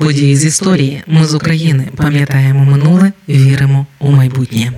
Події з історії. Ми з України пам'ятаємо минуле, віримо у майбутнє.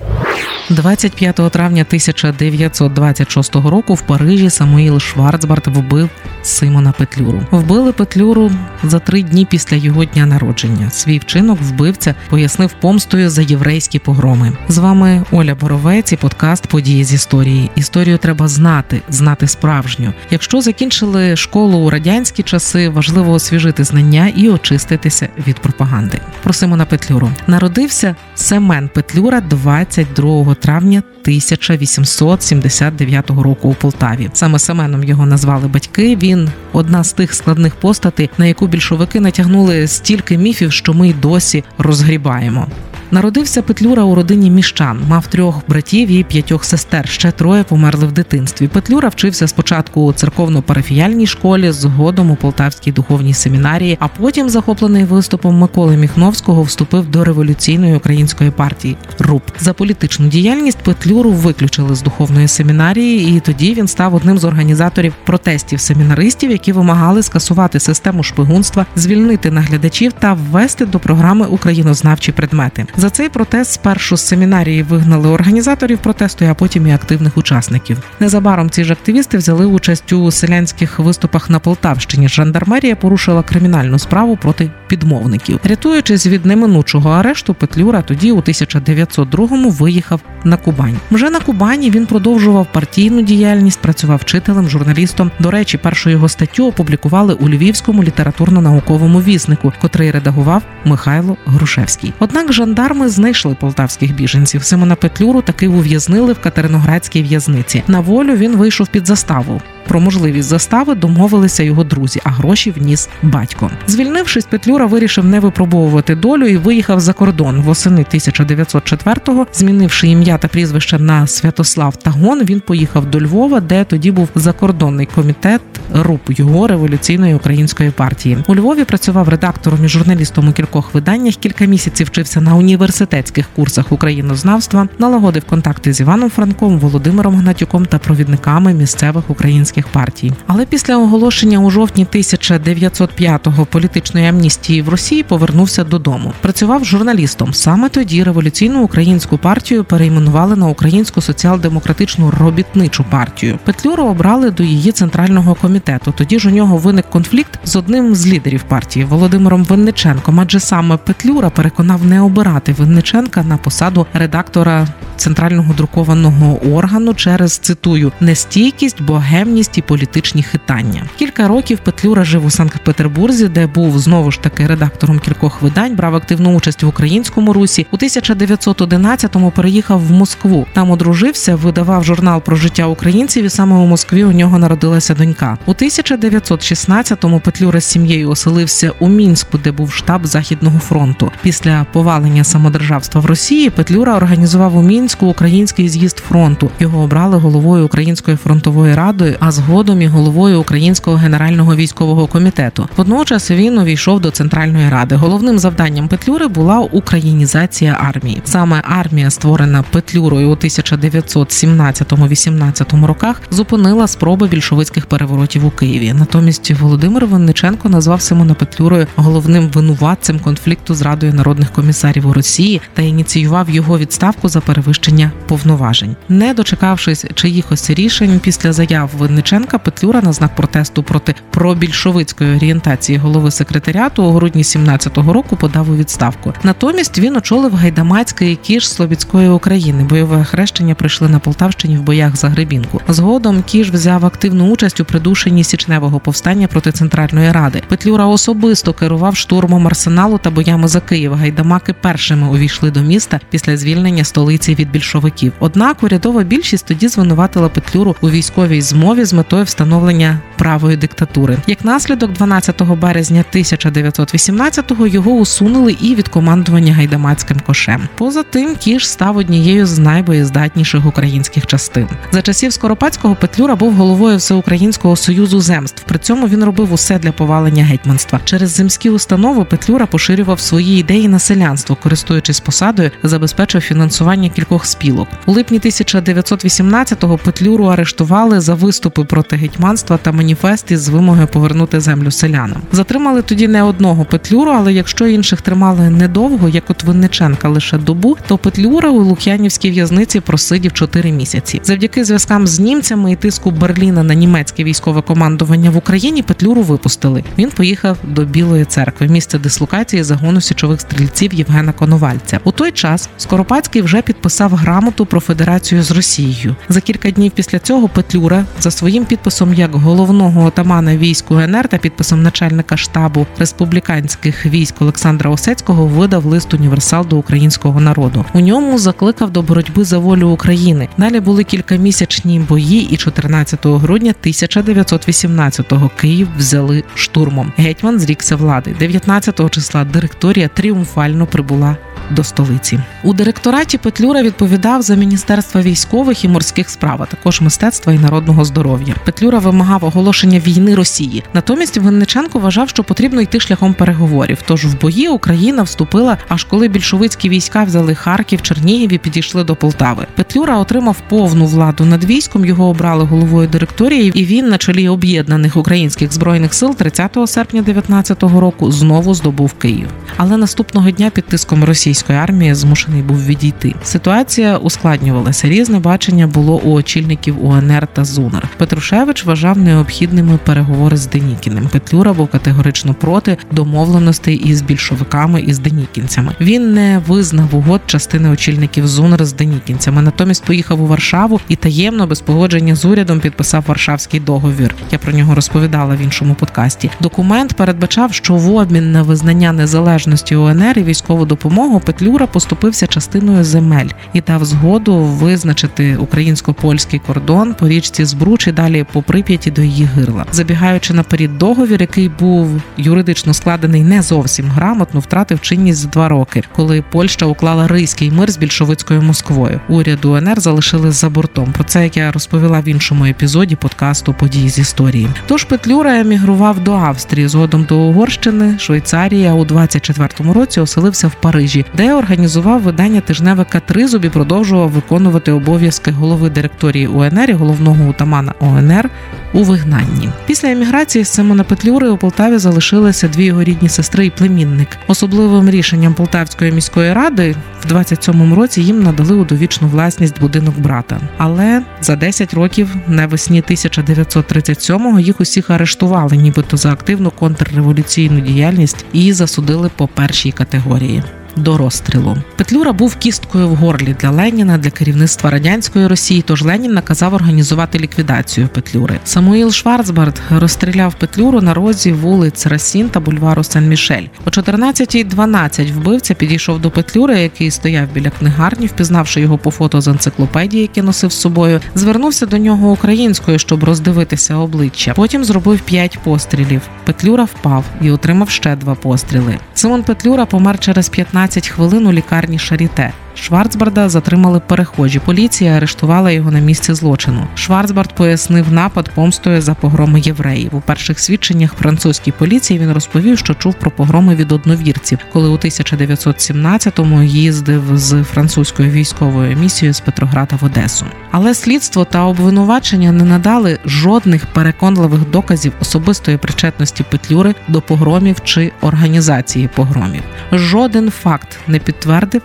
25 травня 1926 року в Парижі Самуїл Шварцбарт вбив Симона Петлюру. Вбили Петлюру за три дні після його дня народження. Свій вчинок вбивця пояснив помстою за єврейські погроми. З вами Оля Боровець і подкаст Події з історії. Історію треба знати, знати справжню. Якщо закінчили школу у радянські часи, важливо освіжити знання і очиститися від пропаганди. Про Симона Петлюру народився Семен Петлюра 22 травня 1879 року у Полтаві. Саме Семеном його назвали батьки. Він одна з тих складних постатей, на яку більшовики натягнули стільки міфів, що ми й досі розгрібаємо. Народився Петлюра у родині міщан, мав трьох братів і п'ятьох сестер. Ще троє померли в дитинстві. Петлюра вчився спочатку у церковно-парафіяльній школі, згодом у Полтавській духовній семінарії, а потім, захоплений виступом Миколи Міхновського, вступив до революційної української партії РУП. За політичну діяльність Петлюру виключили з духовної семінарії, і тоді він став одним з організаторів протестів семінаристів, які вимагали скасувати систему шпигунства, звільнити наглядачів та ввести до програми українознавчі предмети. За цей протест спершу з семінарії вигнали організаторів протесту, а потім і активних учасників. Незабаром ці ж активісти взяли участь у селянських виступах на Полтавщині. Жандармерія порушила кримінальну справу проти підмовників, рятуючись від неминучого арешту, Петлюра тоді у 1902-му виїхав на Кубань. Вже на Кубані він продовжував партійну діяльність, працював вчителем, журналістом. До речі, першу його статтю опублікували у Львівському літературно-науковому віснику, котрий редагував Михайло Грушевський. Однак жандарми знайшли полтавських біженців. Симона Петлюру таки ув'язнили в Катериноградській в'язниці. На волю він вийшов під заставу. Про можливість застави домовилися його друзі, а гроші вніс батько. Звільнившись, Петлюра вирішив не випробовувати долю і виїхав за кордон. Восени 1904-го, змінивши ім'я та прізвище на Святослав Тагон, він поїхав до Львова, де тоді був закордонний комітет РУП його революційної української партії. У Львові працював редактором і журналістом у кількох виданнях. Кілька місяців вчився на університетських курсах українознавства, налагодив контакти з Іваном Франком, Володимиром Гнатюком та провідниками місцевих українських партій. Але після оголошення у жовтні 1905-го політичної амністії в Росії повернувся додому. Працював журналістом. Саме тоді революційну українську партію перейменували на українську соціал-демократичну робітничу партію. Петлюру обрали до її центрального комітету. Тоді ж у нього виник конфлікт з одним з лідерів партії Володимиром Винниченком. Адже саме Петлюра переконав не обирати Винниченка на посаду редактора центрального друкованого органу через цитую нестійкість, богемність і політичні хитання. Кілька років Петлюра жив у Санкт-Петербурзі, де був знову ж таки редактором кількох видань, брав активну участь в українському русі. У 1911-му переїхав в Москву. Там одружився, видавав журнал про життя українців, і саме у Москві у нього народилася донька. У 1916-му Петлюра з сім'єю оселився у мінську, де був штаб Західного фронту. Після повалення самодержавства в Росії Петлюра організував у мінську український з'їзд фронту. Його обрали головою Української фронтової ради, а згодом і головою Українського генерального військового комітету. Водночас він увійшов до центральної ради. Головним завданням Петлюри була українізація армії. Саме армія, створена Петлюрою у 1917-18 роках, зупинила спроби більшовицьких переворотів у Києві. Натомість Володимир Винниченко назвав Симона Петлюрою головним винуватцем конфлікту з радою народних комісарів у Росії та ініціював його відставку за перевищення повноважень. Не дочекавшись чиїхось рішень після заяв Винниченка, Петлюра на знак протесту проти пробільшовицької орієнтації голови секретаріату у грудні 17-го року подав у відставку. Натомість він очолив гайдамацький кіш Слобідської України. Бойове хрещення прийшли на Полтавщині в боях за Гребінку. Згодом кіш взяв активну участь у придушенні січневого повстання проти центральної ради. Петлюра особисто керував штурмом арсеналу та боями за Київ. Гайдамаки першими увійшли до міста після звільнення столиці від більшовиків. Однак урядова більшість тоді звинуватила Петлюру у військовій змові з метою встановлення правої диктатури. Як наслідок, 12 березня 1918-го його усунули і від командування гайдамацьким кошем. Поза тим, кіш став однією з найбоєздатніших українських частин. За часів Скоропадського Петлюра був головою Всеукраїнського союзу земств. При цьому він робив усе для повалення гетьманства. Через земські установи Петлюра поширював свої ідеї на селянство, користуючись посадою, забезпечив фінансування кількох спілок. У липні 1918-го Петлюру арештували за виступи проти гетьманства та маніфести з вимогою повернути землю селянам. Затримали тоді не одного Петлюру, але якщо інших тримали недовго, як от Винниченка лише добу, то Петлюра у Лук'янівській в'язниці просидів 4 місяці. Завдяки зв'язкам з німцями і тиску Берліна на німецьке військове командування в Україні Петлюру випустили. Він поїхав до Білої церкви, місце дислокації загону січових стрільців Євгена Коновальця. У той час Скоропадський вже підписав грамоту про федерацію з Росією. За кілька днів після цього Петлюра за своїм підписом як головного отамана військ УНР та підписом начальника штабу республіканських військ Олександра Осецького видав лист універсал до українського народу. У ньому закликав до боротьби за волю України. Далі були кількамісячні бої, і 14 грудня 1918-го Київ взяли штурмом. Гетьман зрікся влади. 19 числа директорія тріумфально прибула до столиці. У директораті Петлюра відповідав за міністерство військових і морських справ, а також мистецтва і народного здоров'я. Петлюра вимагав оголошення війни Росії. Натомість Винниченко вважав, що потрібно йти шляхом переговорів. Тож в бої Україна вступила, аж коли більшовицькі війська взяли Харків, Чернігів і підійшли до Полтави. Петлюра отримав повну владу над військом. Його обрали головою директорії, і він на чолі об'єднаних українських збройних сил 30 серпня 19-го року знову здобув Київ. Але наступного дня під тиском російської армії змушений був відійти. Ситуація ускладнювалася. Різне бачення було у очільників УНР та ЗУНР. Петрушевич вважав необхідними переговори з Денікіним. Петлюра був категорично проти домовленостей із більшовиками і з денікінцями. Він не визнав угод частини очільників ЗУНР з денікінцями. Натомість поїхав у Варшаву і таємно без погодження з урядом підписав Варшавський договір. Я про нього розповідала в іншому подкасті. Документ передбачав, що в обмін на визнання незалежності УНР і військову допомогу Петлюра поступився частиною земель і дав згоду визначити українсько-польський кордон по річці Збруч і далі по Прип'яті до її гирла, забігаючи наперед договір, який був юридично складений не зовсім грамотно, втратив чинність за два роки, коли Польща уклала рийський мир з більшовицькою Москвою. Уряд УНР залишили за бортом. Про це як я розповіла в іншому епізоді подкасту Події з історії. Тож Петлюра емігрував до Австрії, згодом до Угорщини, Швейцарії. У 24-му році оселився в Парижі, де організував видання тижневика Тризуб і продовжував виконувати обов'язки голови директорії УНР і головного утамана ОНР у вигнанні. Після еміграції з Симона Петлюри у Полтаві залишилися дві його рідні сестри і племінник. Особливим рішенням Полтавської міської ради в 27-му році їм надали у довічну власність будинок брата. Але за 10 років навесні 1937-го їх усіх арештували, нібито за активну контрреволюційну діяльність і засудили по першій категорії до розстрілу. Петлюра був кісткою в горлі для Леніна для керівництва радянської Росії. Тож Ленін наказав організувати ліквідацію Петлюри. Самуїл Шварцбард розстріляв Петлюру на розі вулиць Расін та бульвару Сен-Мішель. О 14.12 вбивця підійшов до Петлюри, який стояв біля книгарні, впізнавши його по фото з енциклопедії, які носив з собою. Звернувся до нього українською, щоб роздивитися обличчя. Потім зробив п'ять пострілів. Петлюра впав і отримав ще два постріли. Симон Петлюра помер через 15 хвилин у лікарні Шаріте. Шварцбарда затримали перехожі. Поліція арештувала його на місці злочину. Шварцбард пояснив напад помстою за погроми євреїв. У перших свідченнях французькій поліції він розповів, що чув про погроми від одновірців, коли у 1917-му їздив з французькою військовою місією з Петрограда в Одесу. Але слідство та обвинувачення не надали жодних переконливих доказів особистої причетності Петлюри до погромів чи організації погромів. Жоден факт не підтвердив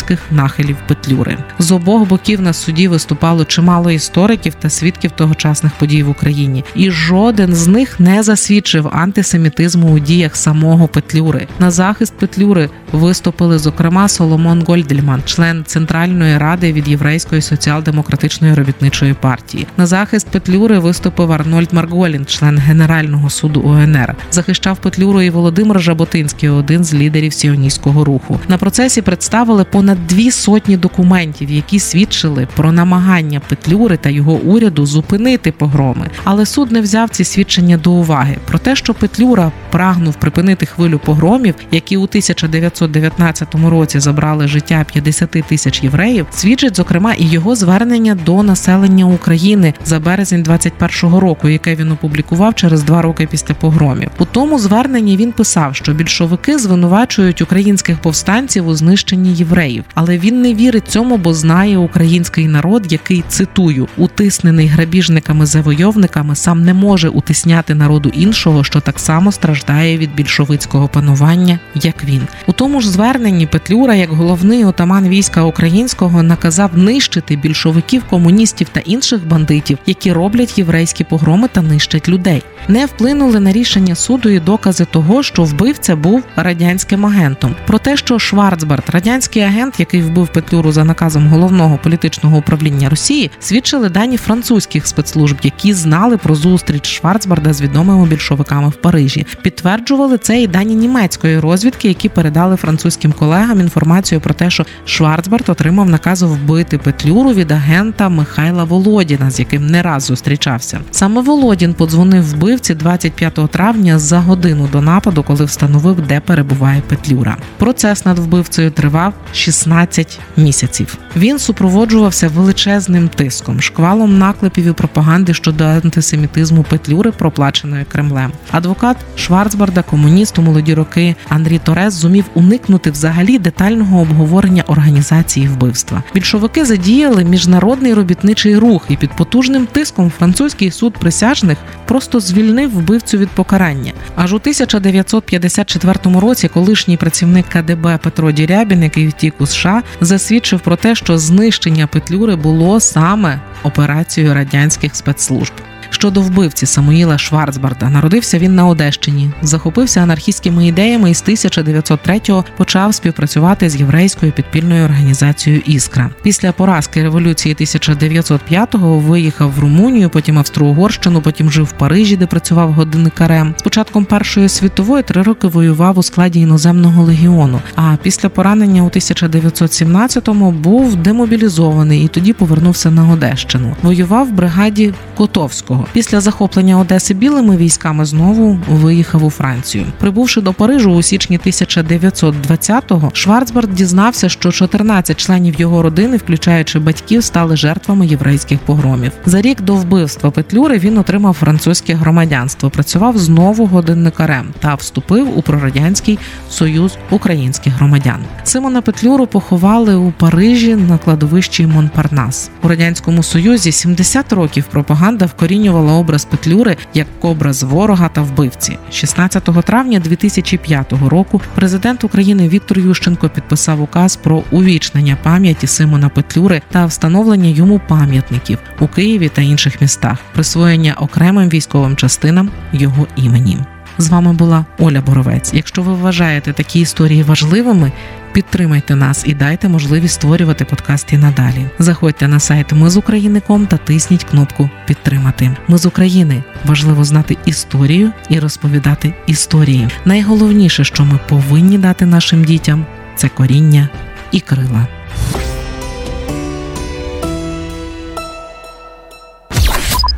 антисемітських нахилів Петлюри. З обох боків на суді виступало чимало істориків та свідків тогочасних подій в Україні, і жоден з них не засвідчив антисемітизму у діях самого Петлюри. На захист Петлюри виступили зокрема Соломон Гольдельман, член Центральної ради від Єврейської соціал-демократичної робітничої партії. На захист Петлюри виступив Арнольд Марголін, член Генерального суду УНР. Захищав Петлюру і Володимир Жаботинський, один з лідерів сіоністського руху. На процесі представили понад дві сотні документів, які свідчили про намагання Петлюри та його уряду зупинити погроми. Але суд не взяв ці свідчення до уваги. Про те, що Петлюра прагнув припинити хвилю погромів, які у 1919 році забрали життя 50 тисяч євреїв, свідчить зокрема і його звернення до населення України за березень 21-го року, яке він опублікував через два роки після погромів. У тому зверненні він писав, що більшовики звинувачують українських повстанців у знищенні євреїв. Бандитів. Але він не вірить цьому, бо знає український народ, який цитую, утиснений грабіжниками-завойовниками, сам не може утисняти народу іншого, що так само страждає від більшовицького панування, як він. У тому ж зверненні Петлюра, як головний отаман війська українського, наказав нищити більшовиків, комуністів та інших бандитів, які роблять єврейські погроми та нищать людей. Не вплинули на рішення суду і докази того, що вбивця був радянським агентом. Про те, що Шварцбард, радянський агент, який вбив Петлюру за наказом головного політичного управління Росії, свідчили дані французьких спецслужб, які знали про зустріч Шварцбарда з відомими більшовиками в Парижі. Підтверджували це і дані німецької розвідки, які передали французьким колегам інформацію про те, що Шварцбард отримав наказ вбити Петлюру від агента Михайла Володіна, з яким не раз зустрічався. Саме Володін подзвонив вбивці 25 травня за годину до нападу, коли встановив, де перебуває Петлюра. Процес над вбивцею тривав 16 місяців. Він супроводжувався величезним тиском, шквалом наклепів і пропаганди щодо антисемітизму Петлюри, проплаченої Кремлем. Адвокат Шварцбарда, комуніст у молоді роки Андрій Торес зумів уникнути взагалі детального обговорення організації вбивства. Більшовики задіяли міжнародний робітничий рух, і під потужним тиском французький суд присяжних просто звільнив вбивцю від покарання. Аж у 1954 році колишній працівник КДБ Петро Дірябін, який втік у США, засвідчив про те, що знищення Петлюри було саме операцією радянських спецслужб. Щодо вбивці Самуїла Шварцбарда, народився він на Одещині, захопився анархістськими ідеями і з 1903-го почав співпрацювати з єврейською підпільною організацією Іскра. Після поразки революції 1905-го виїхав в Румунію, потім Австро-Угорщину, потім жив в Парижі, де працював годинникарем. З початком Першої світової три роки воював у складі іноземного легіону. А після поранення у 1917-му був демобілізований і тоді повернувся на Одещину. Воював в бригаді Котовського. Після захоплення Одеси білими військами знову виїхав у Францію. Прибувши до Парижу у січні 1920-го, Шварцбард дізнався, що 14 членів його родини, включаючи батьків, стали жертвами єврейських погромів. За рік до вбивства Петлюри він отримав французьке громадянство, працював знову годинникарем та вступив у прорадянський союз українських громадян. Симона Петлюру поховали у Парижі на кладовищі Монпарнас. У радянському союзі 70 років пропаганда вкорінювала образ Петлюри як образ ворога та вбивці. 16 травня 2005 року президент України Віктор Ющенко підписав указ про увічнення пам'яті Симона Петлюри та встановлення йому пам'ятників у Києві та інших містах, присвоєння окремим військовим частинам його імені. З вами була Оля Боровець. Якщо ви вважаєте такі історії важливими, підтримайте нас і дайте можливість створювати подкасти надалі. Заходьте на сайт Ми з України.ком та тисніть кнопку Підтримати. Ми з України важливо знати історію і розповідати історії. Найголовніше, що ми повинні дати нашим дітям, це коріння і крила.